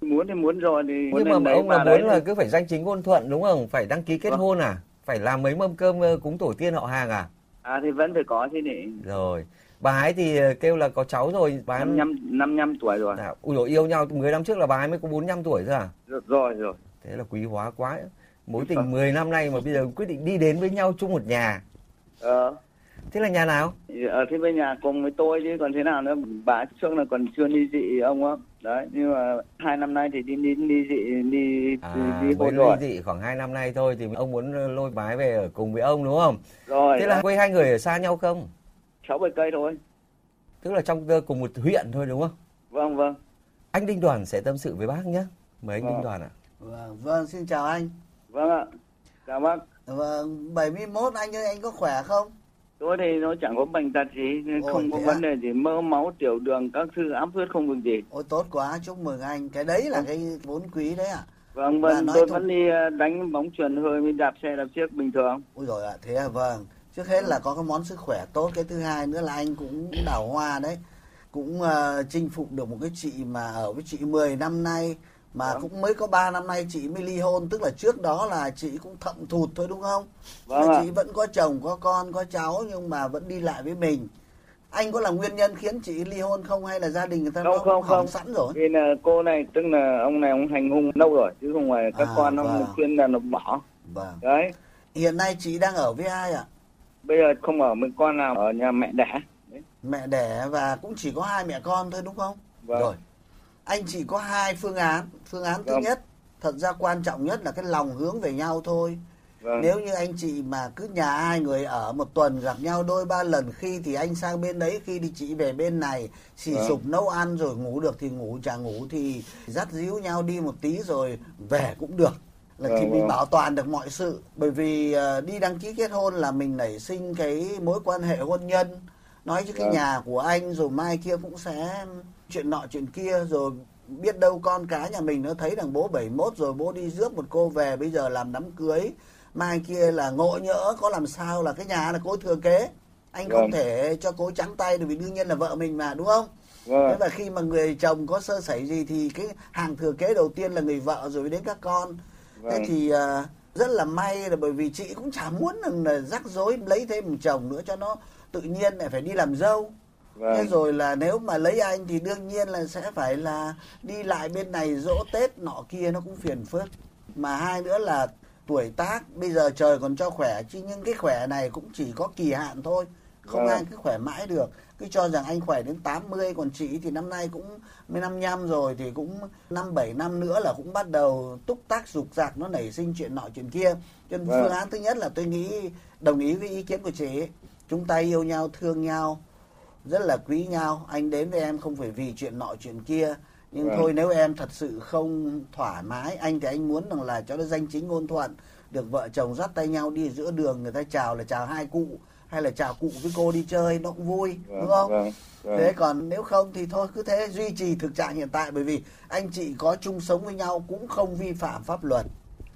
Muốn thì muốn rồi thì muốn Nhưng mà ông là muốn là cứ phải danh chính ngôn thuận đúng không? Phải đăng ký kết Vâng. hôn à? Phải làm mấy mâm cơm ờ, cúng tổ tiên họ hàng à? À thì vẫn phải có chứ nhỉ. Rồi. Bà ấy thì ờ, kêu là có cháu rồi, bà ấy 55 55 tuổi rồi. À, ui dồi, yêu nhau 10 năm trước là bà ấy mới có 45 tuổi thôi à? Rồi rồi. rồi. Thế là quý hóa quá. Mối tình Vâng. 10 năm nay mà bây giờ quyết định đi đến với nhau chung một nhà. Ờ. Thế là nhà nào? Ở thế bên nhà cùng với tôi chứ còn thế nào nữa. Bà trước là còn chưa ly dị ông á. Đấy nhưng mà hai năm nay thì đi đi ly dị đi À, đi hôn rồi. ly dị khoảng 2 năm nay thôi thì ông muốn lôi ấy về ở cùng với ông đúng không? Rồi. Thế là quê hai người ở xa nhau không? sáu bảy cây thôi. Tức là trong ờ, cùng một huyện thôi đúng không? Vâng vâng. Anh Đinh Đoàn sẽ tâm sự với bác nhé. Mời anh Vâng. Đinh Đoàn ạ. Vâng, vâng, xin chào anh. Vâng ạ. Chào bác. Vâng, 71 anh ơi, anh có khỏe không? Tôi thì nó chẳng có bệnh tật gì, nên Ồ, không có vấn à? đề gì, mỡ máu, tiểu đường, các thứ áp huyết không việc gì. Ôi tốt quá, chúc mừng anh. Cái đấy là cái vốn quý đấy ạ. Vâng, Và vâng nói tôi chung- vẫn đi ờ, đánh bóng chuyền hơi với đạp xe đạp chiếc bình thường. Ôi rồi ạ, thế à, vâng. Trước hết là có cái món sức khỏe tốt, cái thứ hai nữa là anh cũng đào hoa đấy. Cũng ờ, chinh phục được một cái chị mà ở với chị 10 năm nay mà Vâng. cũng mới có 3 năm nay chị mới ly hôn, tức là trước đó là chị cũng thậm thụt thôi đúng không? Vâng chị vẫn có chồng, có con, có cháu nhưng mà vẫn đi lại với mình. Anh có là nguyên nhân khiến chị ly hôn không hay là gia đình người ta Không, không, không. sẵn rồi? Vì là cô này, tức là ông này ông hành hung lâu rồi, chứ không phải các À, con ông vâng. khuyên là nó bỏ. Vâng. Đấy, Hiện nay chị đang ở với ai ạ? bây giờ không ở với con nào, ở nhà mẹ đẻ. Đấy. Mẹ đẻ và cũng chỉ có hai mẹ con thôi đúng không? Vâng. Rồi. Anh chỉ có hai phương án. Phương án thứ Vâng. nhất, thật ra quan trọng nhất là cái lòng hướng về nhau thôi. Vâng. Nếu như anh chị mà cứ nhà hai người ở một tuần gặp nhau đôi ba lần khi thì anh sang bên đấy khi thì chị về bên này xì Vâng. sụp nấu ăn rồi ngủ được thì ngủ chả ngủ thì dắt díu nhau đi một tí rồi về cũng được là thì Vâng, mình vâng. bảo toàn được mọi sự bởi vì ờ, đi đăng ký kết hôn là mình nảy sinh cái mối quan hệ hôn nhân nói chứ cái Vâng. nhà của anh rồi mai kia cũng sẽ chuyện nọ chuyện kia rồi biết đâu con cái nhà mình nó thấy rằng bố 71 rồi bố đi rước một cô về bây giờ làm đám cưới mai kia là ngộ nhỡ có làm sao là cái nhà là cô thừa kế anh không Vâng. thể cho cô trắng tay được vì đương nhiên là vợ mình mà đúng không thế Vâng. và khi mà người chồng có sơ sẩy gì thì cái hàng thừa kế đầu tiên là người vợ rồi đến các con thế Vâng. thì à, rất là may là bởi vì chị cũng chả muốn là rắc rối lấy thêm một chồng nữa cho nó tự nhiên lại phải đi làm dâu thế Vâng. rồi là nếu mà lấy anh thì đương nhiên là sẽ phải là đi lại bên này dỗ tết nọ kia nó cũng phiền phức mà hai nữa là tuổi tác bây giờ trời còn cho khỏe chứ nhưng cái khỏe này cũng chỉ có kỳ hạn thôi không Vâng. ai cứ khỏe mãi được cứ cho rằng anh khỏe đến 80 còn chị thì năm nay cũng 15 rồi thì cũng năm bảy năm nữa là cũng bắt đầu túc tác dục dạc nó nảy sinh chuyện nọ chuyện kia cho nên Vâng. phương án thứ nhất là tôi nghĩ đồng ý với ý kiến của chị chúng ta yêu nhau thương nhau rất là quý nhau. Anh đến với em không phải vì chuyện nọ chuyện kia. Nhưng Vâng. thôi nếu em thật sự không thoải mái anh thì anh muốn rằng là cho nó danh chính ngôn thuận được vợ chồng dắt tay nhau đi giữa đường người ta chào là chào hai cụ hay là chào cụ với cô đi chơi nó cũng vui đúng không? vâng, vâng. thế còn nếu không thì thôi cứ thế duy trì thực trạng hiện tại. Bởi vì anh chị có chung sống với nhau cũng không vi phạm pháp luật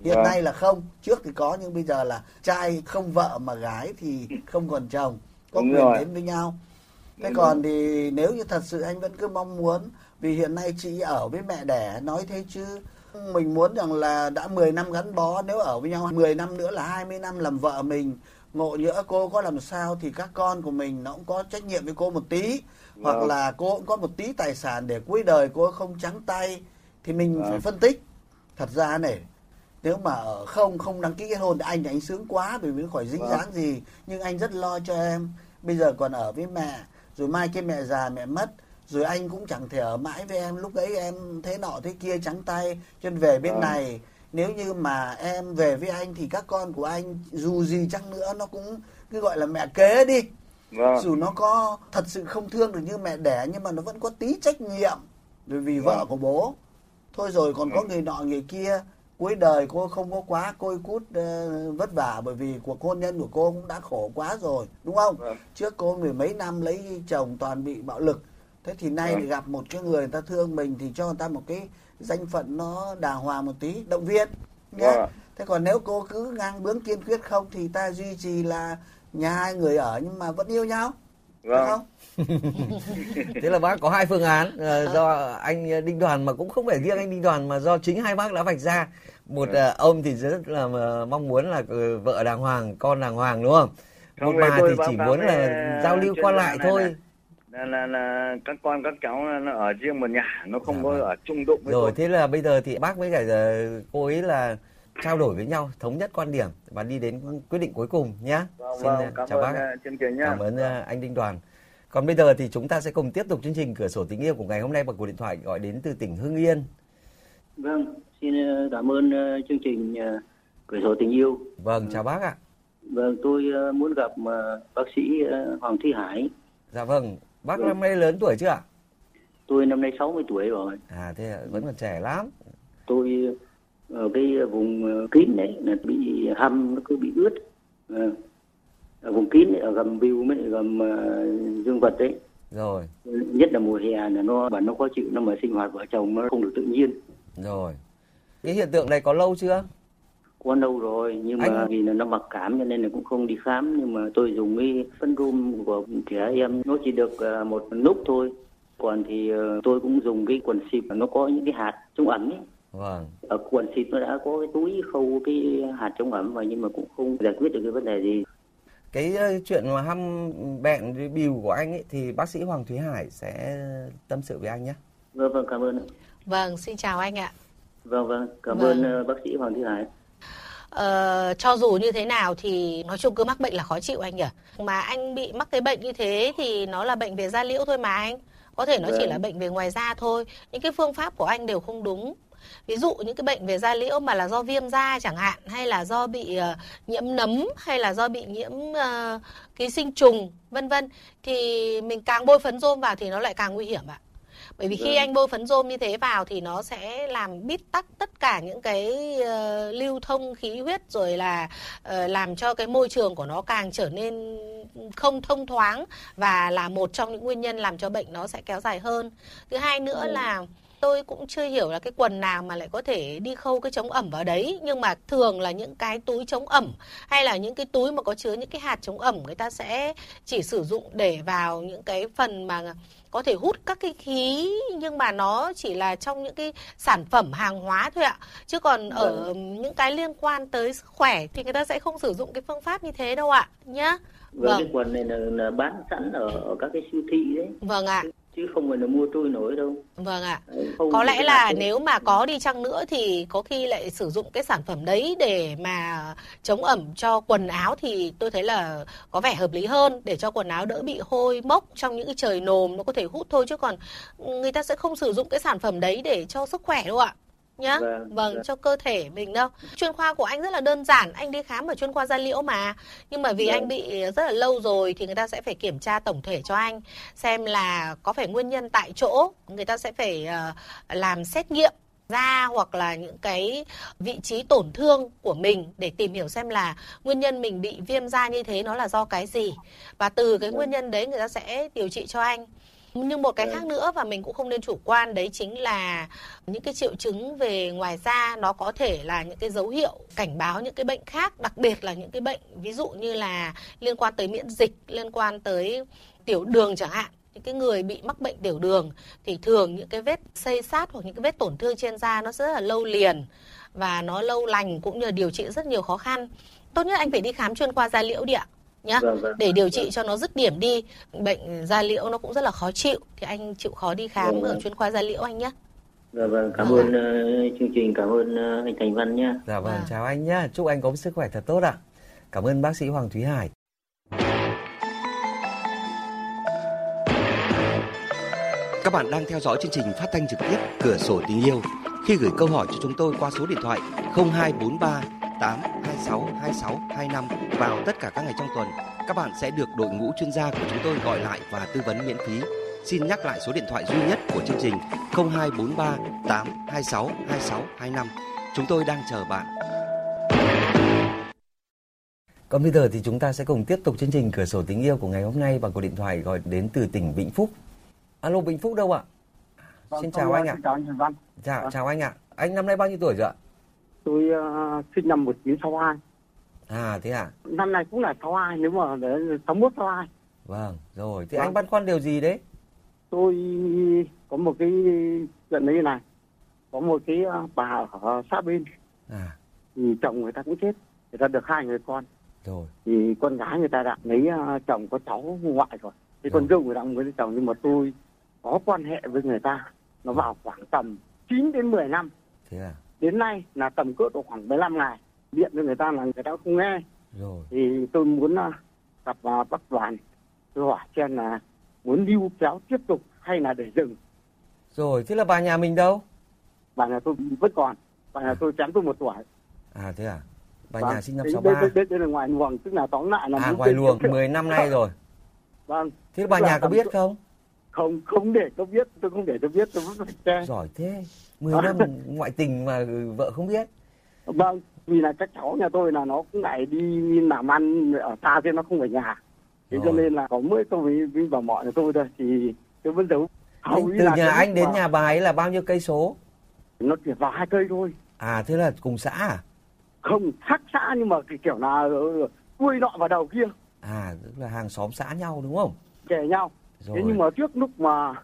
hiện Vâng. nay là không trước thì có nhưng bây giờ là trai không vợ mà gái thì không còn chồng có Đúng quyền rồi. đến với nhau thế Đúng còn thì nếu như thật sự anh vẫn cứ mong muốn vì hiện nay chị ở với mẹ đẻ nói thế chứ mình muốn rằng là đã 10 năm gắn bó nếu ở với nhau 10 năm nữa là 20 năm làm vợ mình ngộ nhỡ cô có làm sao thì các con của mình nó cũng có trách nhiệm với cô một tí hoặc Vâng. là cô cũng có một tí tài sản để cuối đời cô không trắng tay thì mình Vâng. phải phân tích thật ra này nếu mà ở không không đăng ký kết hôn thì anh thì anh sướng quá bởi vì khỏi dính Vâng. dáng gì nhưng anh rất lo cho em bây giờ còn ở với mẹ rồi mai cái mẹ già mẹ mất rồi anh cũng chẳng thể ở mãi với em lúc ấy em thế nọ thế kia trắng tay cho nên về bên Vâng. này nếu như mà em về với anh thì các con của anh dù gì chăng nữa nó cũng cứ gọi là mẹ kế đi Vâng. dù nó có thật sự không thương được như mẹ đẻ nhưng mà nó vẫn có tí trách nhiệm bởi vì vợ Vâng. của bố thôi rồi còn có người nọ người kia cuối đời cô không có quá côi cút ờ, vất vả bởi vì cuộc hôn nhân của cô cũng đã khổ quá rồi đúng không Vâng. trước cô mười mấy năm lấy chồng toàn bị bạo lực thế thì nay Vâng. thì gặp một cái người người ta thương mình thì cho người ta một cái danh phận nó đàng hoàng một tí động viên nhé Vâng. thế còn nếu cô cứ ngang bướng kiên quyết không thì ta duy trì là nhà hai người ở nhưng mà vẫn yêu nhau Vâng. không Thế là bác có hai phương án ờ, do anh Đinh Đoàn mà cũng không phải riêng anh Đinh Đoàn mà do chính hai bác đã vạch ra. Một ờ, ông thì rất là mong muốn là vợ đàng hoàng, con đàng hoàng đúng không? Một bà thì chỉ muốn là giao lưu qua lại thôi. này. là, là là các con các cháu nó ở riêng một nhà nó không Dạ có vâng. ở chung đụng với Rồi tôi. thế là bây giờ thì bác với cả cô ấy là trao đổi với nhau, thống nhất quan điểm và đi đến quyết định cuối cùng nhé. Vâng, Xin vâng, cảm chào ơn bác. ạ. chương trình nhá. Cảm ơn ờ, anh Đinh Đoàn. Còn bây giờ thì chúng ta sẽ cùng tiếp tục chương trình cửa sổ tình yêu của ngày hôm nay bằng cuộc điện thoại gọi đến từ tỉnh Hưng Yên. Vâng, xin cảm ơn chương trình cửa sổ tình yêu. Vâng, chào bác ạ. Vâng, tôi muốn gặp bác sĩ Hoàng Thi Hải. Dạ vâng, bác Vâng. năm nay lớn tuổi chưa ạ? Tôi năm nay 60 tuổi rồi. À thế vẫn còn trẻ lắm. Tôi ở cái vùng ờ, kín này là bị hăm nó cứ bị ướt. Ờ, Ở vùng kín ở gầm view lại gầm ờ, dương vật đấy. Rồi, Nhất là mùa hè là nó bản nó khó chịu nó mà sinh hoạt vợ chồng nó không được tự nhiên. rồi. Cái hiện tượng này có lâu chưa? Có lâu rồi nhưng mà Anh- vì là nó mặc cảm cho nên là cũng không đi khám nhưng mà tôi dùng cái phân rôm của trẻ em nó chỉ được một nút thôi còn thì tôi cũng dùng cái quần xịt nó có những cái hạt chống ẩm ấy Vâng, ở quần xịt nó đã có cái túi khâu cái hạt chống ẩm vào nhưng mà cũng không giải quyết được cái vấn đề gì cái ờ, chuyện mà hăm bẹn bìu của anh ấy thì bác sĩ Hoàng Thúy Hải sẽ tâm sự với anh nhé. vâng vâng cảm ơn ạ. Vâng, xin chào anh ạ. vâng vâng cảm Vâng. ơn ờ, bác sĩ Hoàng Thị Hải Ờ, cho dù như thế nào thì nói chung cứ mắc bệnh là khó chịu anh nhỉ. Mà anh bị mắc cái bệnh như thế thì nó là bệnh về da liễu thôi mà anh. Có thể nó chỉ Vâng. là bệnh về ngoài da thôi. Những cái phương pháp của anh đều không đúng. Ví dụ những cái bệnh về da liễu mà là do viêm da chẳng hạn hay là do bị ờ, nhiễm nấm hay là do bị nhiễm ờ, ký sinh trùng vân vân thì mình càng bôi phấn rôm vào thì nó lại càng nguy hiểm ạ. Bởi vì khi Vâng. anh bôi phấn rôm như thế vào thì nó sẽ làm bít tắc tất cả những cái ờ, lưu thông khí huyết rồi là ờ, làm cho cái môi trường của nó càng trở nên không thông thoáng và là một trong những nguyên nhân làm cho bệnh nó sẽ kéo dài hơn. Thứ hai nữa Vâng. là tôi cũng chưa hiểu là cái quần nào mà lại có thể đi khâu cái chống ẩm vào đấy. Nhưng mà thường là những cái túi chống ẩm hay là những cái túi mà có chứa những cái hạt chống ẩm người ta sẽ chỉ sử dụng để vào những cái phần mà có thể hút các cái khí. Nhưng mà nó chỉ là trong những cái sản phẩm hàng hóa thôi ạ. Chứ còn ở những cái liên quan tới sức khỏe thì người ta sẽ không sử dụng cái phương pháp như thế đâu ạ nhá vâng, cái vâng quần này là, là bán sẵn ở, ở các cái siêu thị đấy. Vâng ạ. Chứ không phải là mua trôi nổi đâu. Vâng ạ. Không có lẽ cái là chống- nếu mà có đi chăng nữa thì có khi lại sử dụng cái sản phẩm đấy để mà chống ẩm cho quần áo thì tôi thấy là có vẻ hợp lý hơn. Để cho quần áo đỡ bị hôi mốc trong những cái trời nồm nó có thể hút thôi. Chứ còn người ta sẽ không sử dụng cái sản phẩm đấy để cho sức khỏe đâu ạ nhá. Vâng, vâng, vâng. cho cơ thể mình đâu. Chuyên khoa của anh rất là đơn giản anh đi khám ở chuyên khoa da liễu mà. Nhưng mà vì vâng. anh bị rất là lâu rồi thì người ta sẽ phải kiểm tra tổng thể cho anh xem là có phải nguyên nhân tại chỗ. Người ta sẽ phải uh, làm xét nghiệm da hoặc là những cái vị trí tổn thương của mình để tìm hiểu xem là nguyên nhân mình bị viêm da như thế nó là do cái gì. Và từ cái nguyên nhân đấy người ta sẽ điều trị cho anh nhưng một cái khác nữa và mình cũng không nên chủ quan đấy chính là những cái triệu chứng về ngoài da nó có thể là những cái dấu hiệu cảnh báo những cái bệnh khác đặc biệt là những cái bệnh ví dụ như là liên quan tới miễn dịch liên quan tới tiểu đường chẳng hạn. Những cái người bị mắc bệnh tiểu đường thì thường những cái vết xây sát hoặc những cái vết tổn thương trên da nó rất là lâu liền và nó lâu lành cũng như điều trị rất nhiều khó khăn. Tốt nhất anh phải đi khám chuyên khoa da liễu đi ạ nhá vâng, vâng, để điều trị vâng. cho nó dứt điểm đi bệnh da liễu nó cũng rất là khó chịu thì anh chịu khó đi khám vâng, ở vâng. chuyên khoa da liễu anh nhé Dạ vâng, cảm ơn uh, chương trình, cảm ơn uh, anh Thành Văn nhé. Dạ vâng, à. chào anh nhé. Chúc anh có sức khỏe thật tốt ạ. Cảm ơn bác sĩ Hoàng Thúy Hải. Các bạn đang theo dõi chương trình phát thanh trực tiếp Cửa sổ tình yêu. Khi gửi câu hỏi cho chúng tôi qua số điện thoại 0243 826 26 25 vào tất cả các ngày trong tuần, các bạn sẽ được đội ngũ chuyên gia của chúng tôi gọi lại và tư vấn miễn phí. Xin nhắc lại số điện thoại duy nhất của chương trình 0243 826 26 25. Chúng tôi đang chờ bạn. Còn bây giờ thì chúng ta sẽ cùng tiếp tục chương trình Cửa sổ tình yêu của ngày hôm nay bằng cuộc điện thoại gọi đến từ tỉnh Vĩnh Phúc Alo Bình Phúc đâu ạ? Vâng, xin chào anh ạ. Xin chào anh Văn. Chào, vâng. chào anh ạ. Anh năm nay bao nhiêu tuổi rồi ạ? Tôi uh, sinh năm 1962. À thế à? Năm nay cũng là 62 nếu mà để 61 62. Vâng, rồi. Thì vâng. anh băn khoăn điều gì đấy? Tôi có một cái chuyện như này. Có một cái uh, bà ở xã bên. À. Thì chồng người ta cũng chết. Người ta được hai người con. Rồi. Thì con gái người ta đã lấy uh, chồng có cháu ngoại rồi. Thì con dâu người ta cũng với chồng nhưng mà tôi có quan hệ với người ta nó vào khoảng tầm 9 đến 10 năm thế à? Đến nay là tầm cỡ độ khoảng 15 ngày. Điện cho người ta là người ta không nghe. Rồi. thì tôi muốn uh, gặp uh, bác đoàn. Tôi hỏi xem là muốn lưu kéo tiếp tục hay là để dừng. Rồi thế là bà nhà mình đâu? Bà nhà tôi vẫn còn. Bà nhà tôi chém tôi một tuổi. À thế à? Bà vâng. nhà sinh năm 63 đây, đây, đây, đây là ngoài luồng tức là tóm lại là à ngoài luồng 10 năm nay rồi. Vâng. Thế bà nhà có biết không? Không không để tôi biết. Tôi không để tôi biết tôi vẫn phải che. Giỏi thế mười năm ngoại tình mà vợ không biết. Vâng vì là các cháu nhà tôi là nó cũng lại đi làm ăn ở xa chứ nó không ở nhà. Thế cho nên là có mới tôi với, với bà mọi nhà tôi thôi thì tôi vẫn giấu. Hầu từ nhà anh đến mà... nhà bà ấy là bao nhiêu cây số? Nó chỉ vào hai cây thôi. À thế là cùng xã à? Không khác xã nhưng mà cái kiểu là đuôi nọ vào đầu kia. À tức là hàng xóm xã nhau đúng không? Kể nhau. Rồi. thế nhưng mà trước lúc mà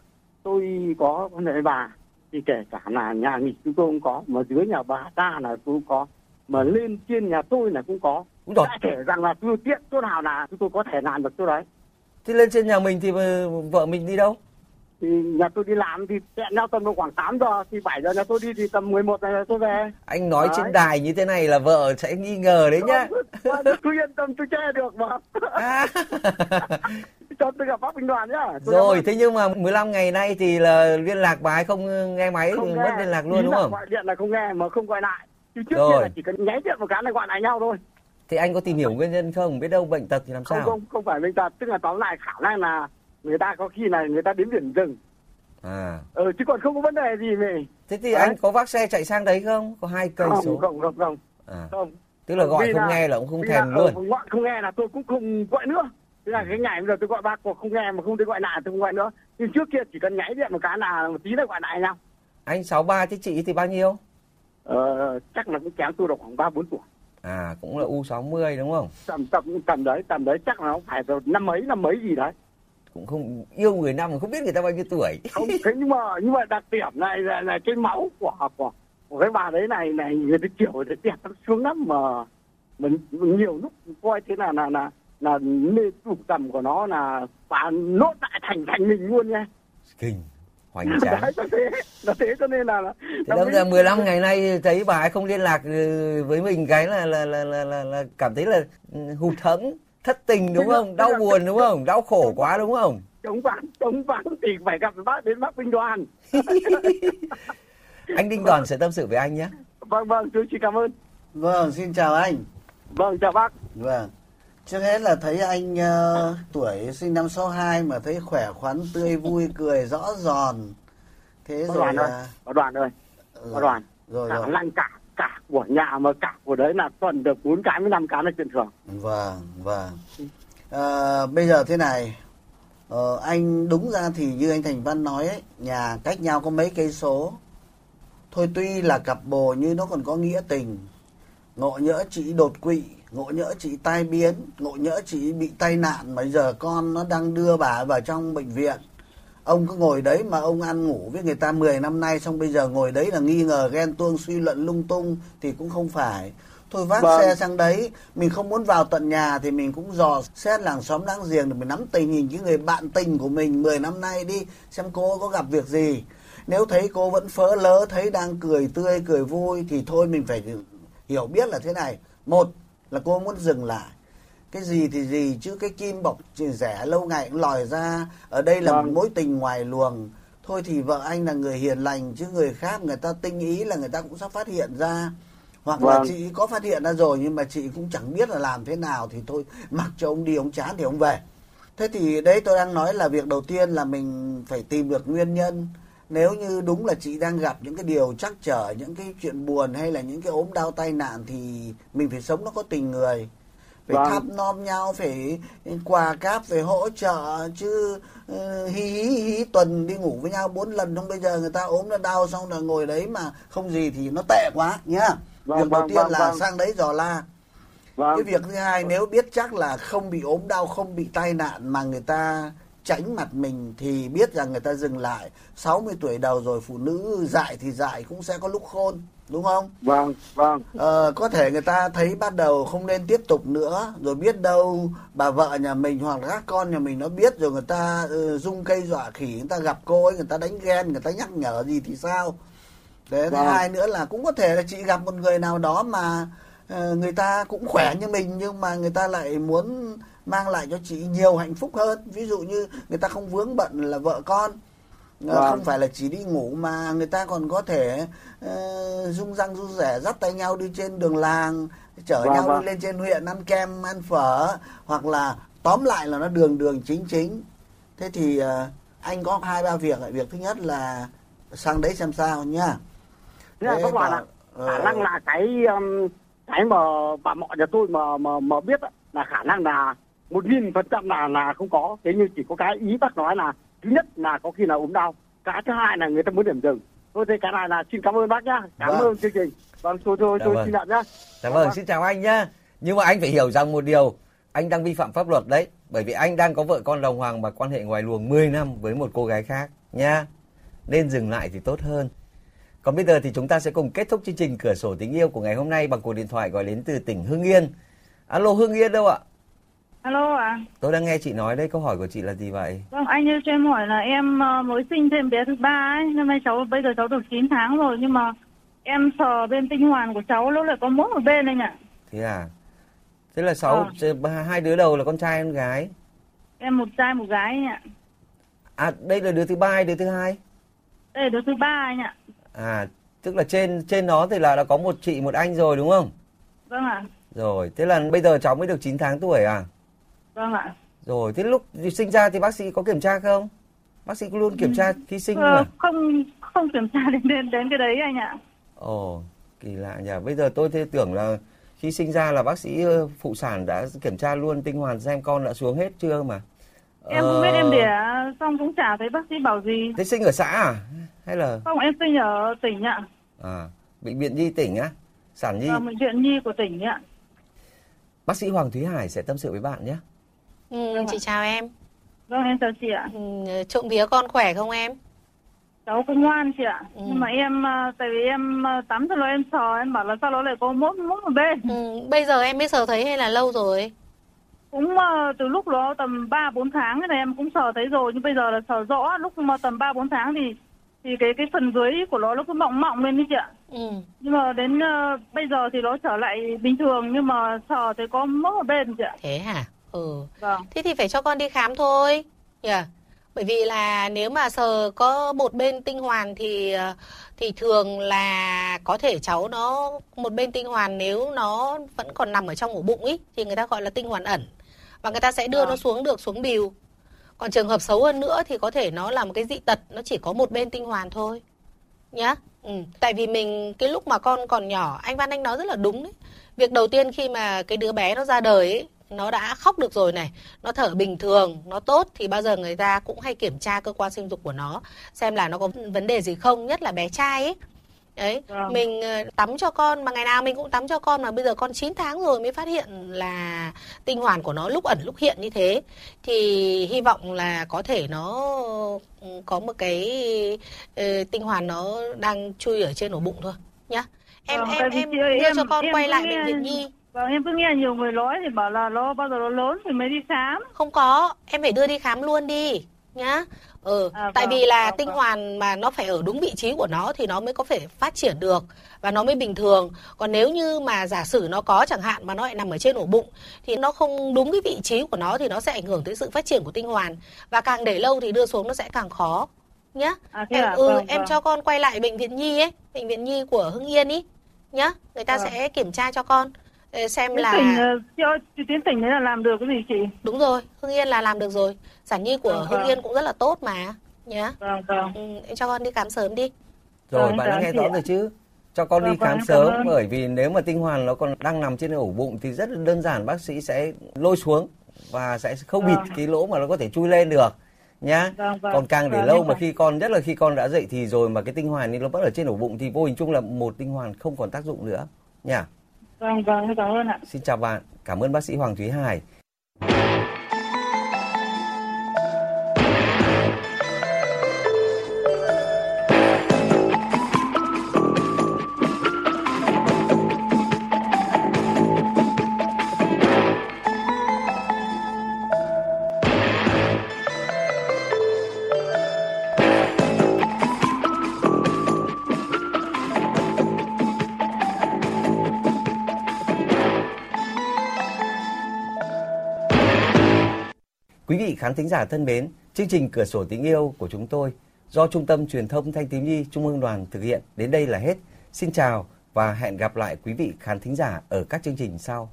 tôi có con bà thì kể cả là nhà nghỉ chúng tôi cũng có mà dưới nhà bà ta là cũng có mà lên trên nhà tôi là cũng có cũng rồi. kể rằng là tôi tiện chỗ nào là chúng tôi có thể làm được chỗ đấy thế lên trên nhà mình thì vợ mình đi đâu thì nhà tôi đi làm thì hẹn nhau tầm khoảng 8 giờ thì 7 giờ nhà tôi đi thì tầm 11 giờ tôi về anh nói đấy. trên đài như thế này là vợ sẽ nghi ngờ đấy nhá tôi yên tâm tôi che được mà à. Cho tôi gặp bác binh đoàn nhá. Tôi rồi thế nhưng mà 15 ngày nay thì là liên lạc bà ấy không nghe máy không nghe. mất liên lạc luôn Ý đúng không? gọi điện là không nghe mà không gọi lại. Thì trước rồi. kia là chỉ cần nháy điện một cái là gọi lại nhau thôi. Thì anh có tìm hiểu nguyên nhân không? Biết đâu bệnh tật thì làm sao? không không không phải bệnh tật. Tức là tóm lại khả năng là người ta có khi này người ta đến biển rừng. À. Ừ chứ còn không có vấn đề gì mày thế thì đấy. anh có vác xe chạy sang đấy không? Có hai cây không, số. không không không. À. không. Tức là gọi không là, nghe là cũng không thèm luôn. gọi không nghe là tôi cũng không gọi nữa thế là cái ngày bây giờ tôi gọi ba cuộc không nghe mà không thấy gọi lại tôi không gọi nữa. Nhưng trước kia chỉ cần nháy điện một cái là một tí là gọi lại nhau. Anh sáu ba thế chị thì bao nhiêu? Ờ, chắc là cũng kém tôi được khoảng ba bốn tuổi. À cũng là u 60 đúng không? Tầm tầm tầm đấy tầm đấy chắc là nó phải rồi năm mấy năm mấy gì đấy. Cũng không yêu người năm mà không biết người ta bao nhiêu tuổi. Không thế nhưng mà nhưng mà đặc điểm này là, là cái máu của của của cái bà đấy này này người ta kiểu đẹp nó xuống lắm mà mình nhiều lúc coi thế là là là là mê đủ tầm của nó là bà nốt lại thành thành mình luôn nha kinh hoành tráng đấy, là thế là thế cho nên là, là thế đâm ra 15 ngày nay thấy bà ấy không liên lạc ừ, với mình cái là là là là, là, là cảm thấy là hụt hẫng thất tình đúng không đau buồn đúng không đau khổ quá đúng không chống vắng chống vắng thì phải gặp bác đến bác binh đoàn anh Đinh Đoàn sẽ tâm sự với anh nhé. Vâng vâng, tôi xin cảm ơn. Vâng, xin chào anh. Vâng, chào bác. Vâng. Trước hết là thấy anh uh, tuổi sinh năm 62 mà thấy khỏe khoắn, tươi vui, cười rõ giòn. Thế Có rồi đoàn ơi, là... có đoàn ơi, Ừ, có đoàn. Rồi Cả rồi. lanh cả, cả của nhà mà cả của đấy là tuần được 4 cái với 5 cái là chuyện thường. Vâng, vâng. Ờ, bây giờ thế này, ờ, anh đúng ra thì như anh Thành Văn nói ấy, nhà cách nhau có mấy cây số. Thôi tuy là cặp bồ nhưng nó còn có nghĩa tình. Ngộ nhỡ chị đột quỵ, ngộ nhỡ chị tai biến, ngộ nhỡ chị bị tai nạn mà giờ con nó đang đưa bà vào trong bệnh viện. Ông cứ ngồi đấy mà ông ăn ngủ với người ta 10 năm nay xong bây giờ ngồi đấy là nghi ngờ ghen tuông suy luận lung tung thì cũng không phải. Thôi vác Vâng. xe sang đấy, mình không muốn vào tận nhà thì mình cũng dò xét làng xóm láng giềng để mình nắm tình hình cái người bạn tình của mình 10 năm nay đi xem cô có gặp việc gì. Nếu thấy cô vẫn phớ lớ, thấy đang cười tươi, cười vui thì thôi mình phải hiểu biết là thế này. Một là cô muốn dừng lại. Cái gì thì gì chứ cái kim bọc chỉ rẻ lâu ngày cũng lòi ra. Ở đây là Vâng. một mối tình ngoài luồng. Thôi thì vợ anh là người hiền lành chứ người khác người ta tinh ý là người ta cũng sắp phát hiện ra. Hoặc là Vâng. chị có phát hiện ra rồi nhưng mà chị cũng chẳng biết là làm thế nào thì thôi mặc cho ông đi ông chán thì ông về. Thế thì đấy tôi đang nói là việc đầu tiên là mình phải tìm được nguyên nhân. Nếu như đúng là chị đang gặp những cái điều trắc trở, những cái chuyện buồn hay là những cái ốm đau tai nạn thì mình phải sống nó có tình người. Phải Vâng. thăm nom nhau, phải quà cáp, phải hỗ trợ chứ ừ, hí hí hí tuần đi ngủ với nhau bốn lần không bây giờ người ta ốm nó đau xong là ngồi đấy mà không gì thì nó tệ quá nhá. Vâng, việc đầu vâng, tiên vâng, là vâng. sang đấy dò la. Vâng. Cái việc thứ hai nếu biết chắc là không bị ốm đau, không bị tai nạn mà người ta tránh mặt mình thì biết rằng người ta dừng lại. 60 tuổi đầu rồi phụ nữ dại thì dại cũng sẽ có lúc khôn, đúng không? Vâng, vâng. Ờ, có thể người ta thấy bắt đầu không nên tiếp tục nữa rồi biết đâu bà vợ nhà mình hoặc là các con nhà mình nó biết rồi người ta dung cây dọa khỉ người ta gặp cô ấy người ta đánh ghen người ta nhắc nhở gì thì sao Thế thứ Vâng. hai nữa là cũng có thể là chị gặp một người nào đó mà ờ, người ta cũng khỏe như mình nhưng mà người ta lại muốn mang lại cho chị nhiều hạnh phúc hơn. Ví dụ như người ta không vướng bận là vợ con Ờ, Vâng. không phải là chỉ đi ngủ mà người ta còn có thể ờ, rung răng rung rẻ dắt tay nhau đi trên đường làng chở Vâng, nhau vâng. đi lên trên huyện ăn kem ăn phở hoặc là tóm lại là nó đường đường chính chính. Thế thì ờ, anh có hai ba việc việc thứ nhất là sang đấy xem sao nhá Thế các bạn ạ, ờ, khả năng là cái um, cái mà bà mọ nhà tôi mà mà mà biết là khả năng là một nghìn phần trăm là là không có thế nhưng chỉ có cái ý bác nói là thứ nhất là có khi là ốm đau cái thứ hai là người ta muốn điểm dừng thôi thế cái này là xin cảm ơn bác nhá cảm Vâng. ơn chương trình vâng thôi thôi Dạ tôi vâng. xin nhận nhá Dạ vâng, xin chào anh nhá. Nhưng mà anh phải hiểu rằng một điều, anh đang vi phạm pháp luật đấy. Bởi vì anh đang có vợ con đồng hoàng và quan hệ ngoài luồng 10 năm với một cô gái khác nha. Nên dừng lại thì tốt hơn. Còn bây giờ thì chúng ta sẽ cùng kết thúc chương trình Cửa sổ tình yêu của ngày hôm nay bằng cuộc điện thoại gọi đến từ tỉnh Hưng Yên. Alo Hưng Yên đâu ạ? Alo ạ. Tôi đang nghe chị nói đây, câu hỏi của chị là gì vậy? Vâng, anh ơi cho em hỏi là em ờ, mới sinh thêm bé thứ ba ấy. Năm nay cháu bây giờ cháu được 9 tháng rồi nhưng mà em sờ bên tinh hoàn của cháu nó lại có mỗi một bên anh ạ. Thế à? Thế là sáu hai đứa đầu là con trai con gái. Em một trai một gái anh ạ. À đây là đứa thứ ba hay đứa thứ hai? Đây là đứa thứ ba anh ạ. À tức là trên trên nó thì là đã có một chị một anh rồi đúng không? Vâng ạ. Rồi, thế là bây giờ cháu mới được 9 tháng tuổi à? Vâng ạ. Rồi, thế lúc sinh ra thì bác sĩ có kiểm tra không? Bác sĩ luôn kiểm tra khi sinh Ờ, mà. không không kiểm tra đến đến đến cái đấy anh ạ. Ồ, kỳ lạ nhỉ. Bây giờ tôi thì tưởng là khi sinh ra là bác sĩ ờ, phụ sản đã kiểm tra luôn tinh hoàn xem con đã xuống hết chưa mà. Em không biết em Ờ, đẻ xong cũng chả thấy bác sĩ bảo gì. Thế sinh ở xã à? Hay là Không em sinh ở tỉnh ạ. à, bệnh viện Nhi tỉnh á? Sản Nhi. Vâng, bệnh viện nhi của tỉnh ạ. Bác sĩ Hoàng Thúy Hải sẽ tâm sự với bạn nhé. Ừ, chị chào em. Vâng em chào chị ạ. Ừ, trộm vía con khỏe không em? cháu cũng ngoan chị ạ Ừ. nhưng mà em ờ, tại vì em ờ, tắm cho nó em sờ em bảo là sao nó lại có mỗi mỗi một bên Ừ, bây giờ em mới sờ thấy hay là lâu rồi? cũng ờ, từ lúc nó tầm ba bốn tháng cái này em cũng sờ thấy rồi nhưng bây giờ là sờ rõ lúc mà tầm ba bốn tháng thì thì cái cái phần dưới của nó nó cứ mọng mọng lên đi chị ạ Ừ. nhưng mà đến ờ, bây giờ thì nó trở lại bình thường nhưng mà sờ thì có mỗi một bên chị ạ Thế hả? Ừ. vâng Thế thì phải cho con đi khám thôi. Nhỉ? bởi vì là nếu mà sờ có một bên tinh hoàn thì thì thường là có thể cháu nó một bên tinh hoàn nếu nó vẫn còn nằm ở trong ổ bụng ý thì người ta gọi là tinh hoàn ẩn và người ta sẽ đưa À. nó xuống được xuống bìu còn trường hợp xấu hơn nữa thì có thể nó là một cái dị tật nó chỉ có một bên tinh hoàn thôi nhá ừ. tại vì mình cái lúc mà con còn nhỏ anh Văn anh nói rất là đúng đấy việc đầu tiên khi mà cái đứa bé nó ra đời ấy nó đã khóc được rồi này nó thở bình thường nó tốt thì bao giờ người ta cũng hay kiểm tra cơ quan sinh dục của nó xem là nó có vấn đề gì không nhất là bé trai ấy. Đấy Vâng. mình ờ, tắm cho con mà ngày nào mình cũng tắm cho con mà bây giờ con 9 tháng rồi mới phát hiện là tinh hoàn của nó lúc ẩn lúc hiện như thế thì hy vọng là có thể nó ừ, có một cái ờ, tinh hoàn nó đang chui ở trên ổ bụng thôi nhá. Em Vâng, em em đưa cho con em quay lại bệnh viện nhi Vâng, em cứ nghe nhiều người nói thì bảo là nó bao giờ nó lớn thì mới đi khám. không có em phải đưa đi khám luôn đi nhá ừ À, tại vâng, vì là vâng, tinh vâng. hoàn mà nó phải ở đúng vị trí của nó thì nó mới có thể phát triển được và nó mới bình thường còn nếu như mà giả sử nó có chẳng hạn mà nó lại nằm ở trên ổ bụng thì nó không đúng cái vị trí của nó thì nó sẽ ảnh hưởng tới sự phát triển của tinh hoàn và càng để lâu thì đưa xuống nó sẽ càng khó nhá À, em, à? ừ, Vâng, em vâng. cho con quay lại bệnh viện nhi ấy bệnh viện nhi của hưng yên ý nhá người ta Vâng. sẽ kiểm tra cho con xem Tiến là tỉnh, ờ, cho tiến tỉnh đấy là làm được cái gì chị? Đúng rồi, Hưng Yên là làm được rồi. Sản nhi của Vâng, Hưng vâng. Yên cũng rất là tốt mà. Nhá. Vâng, vâng. Ừ, cho con đi khám sớm đi. Rồi Vâng, bạn đã cảm nghe chị rõ rồi chứ? Cho con Vâng, đi vâng, khám em sớm bởi vì nếu mà tinh hoàn nó còn đang nằm trên ổ bụng thì rất là đơn giản bác sĩ sẽ lôi xuống và sẽ không bịt Vâng. cái lỗ mà nó có thể chui lên được nhá. Vâng, vâng. Còn càng để Vâng, lâu mà khi con nhất là khi con đã dậy thì rồi mà cái tinh hoàn thì nó vẫn ở trên ổ bụng thì vô hình chung là một tinh hoàn không còn tác dụng nữa nha. Vâng, vâng, cảm ơn ạ. Xin chào bạn, cảm ơn bác sĩ Hoàng Thúy Hải. Khán thính giả thân mến, chương trình Cửa sổ tình yêu của chúng tôi do Trung tâm Truyền thông Thanh Tím nhi Trung ương đoàn thực hiện đến đây là hết. Xin chào và hẹn gặp lại quý vị khán thính giả ở các chương trình sau.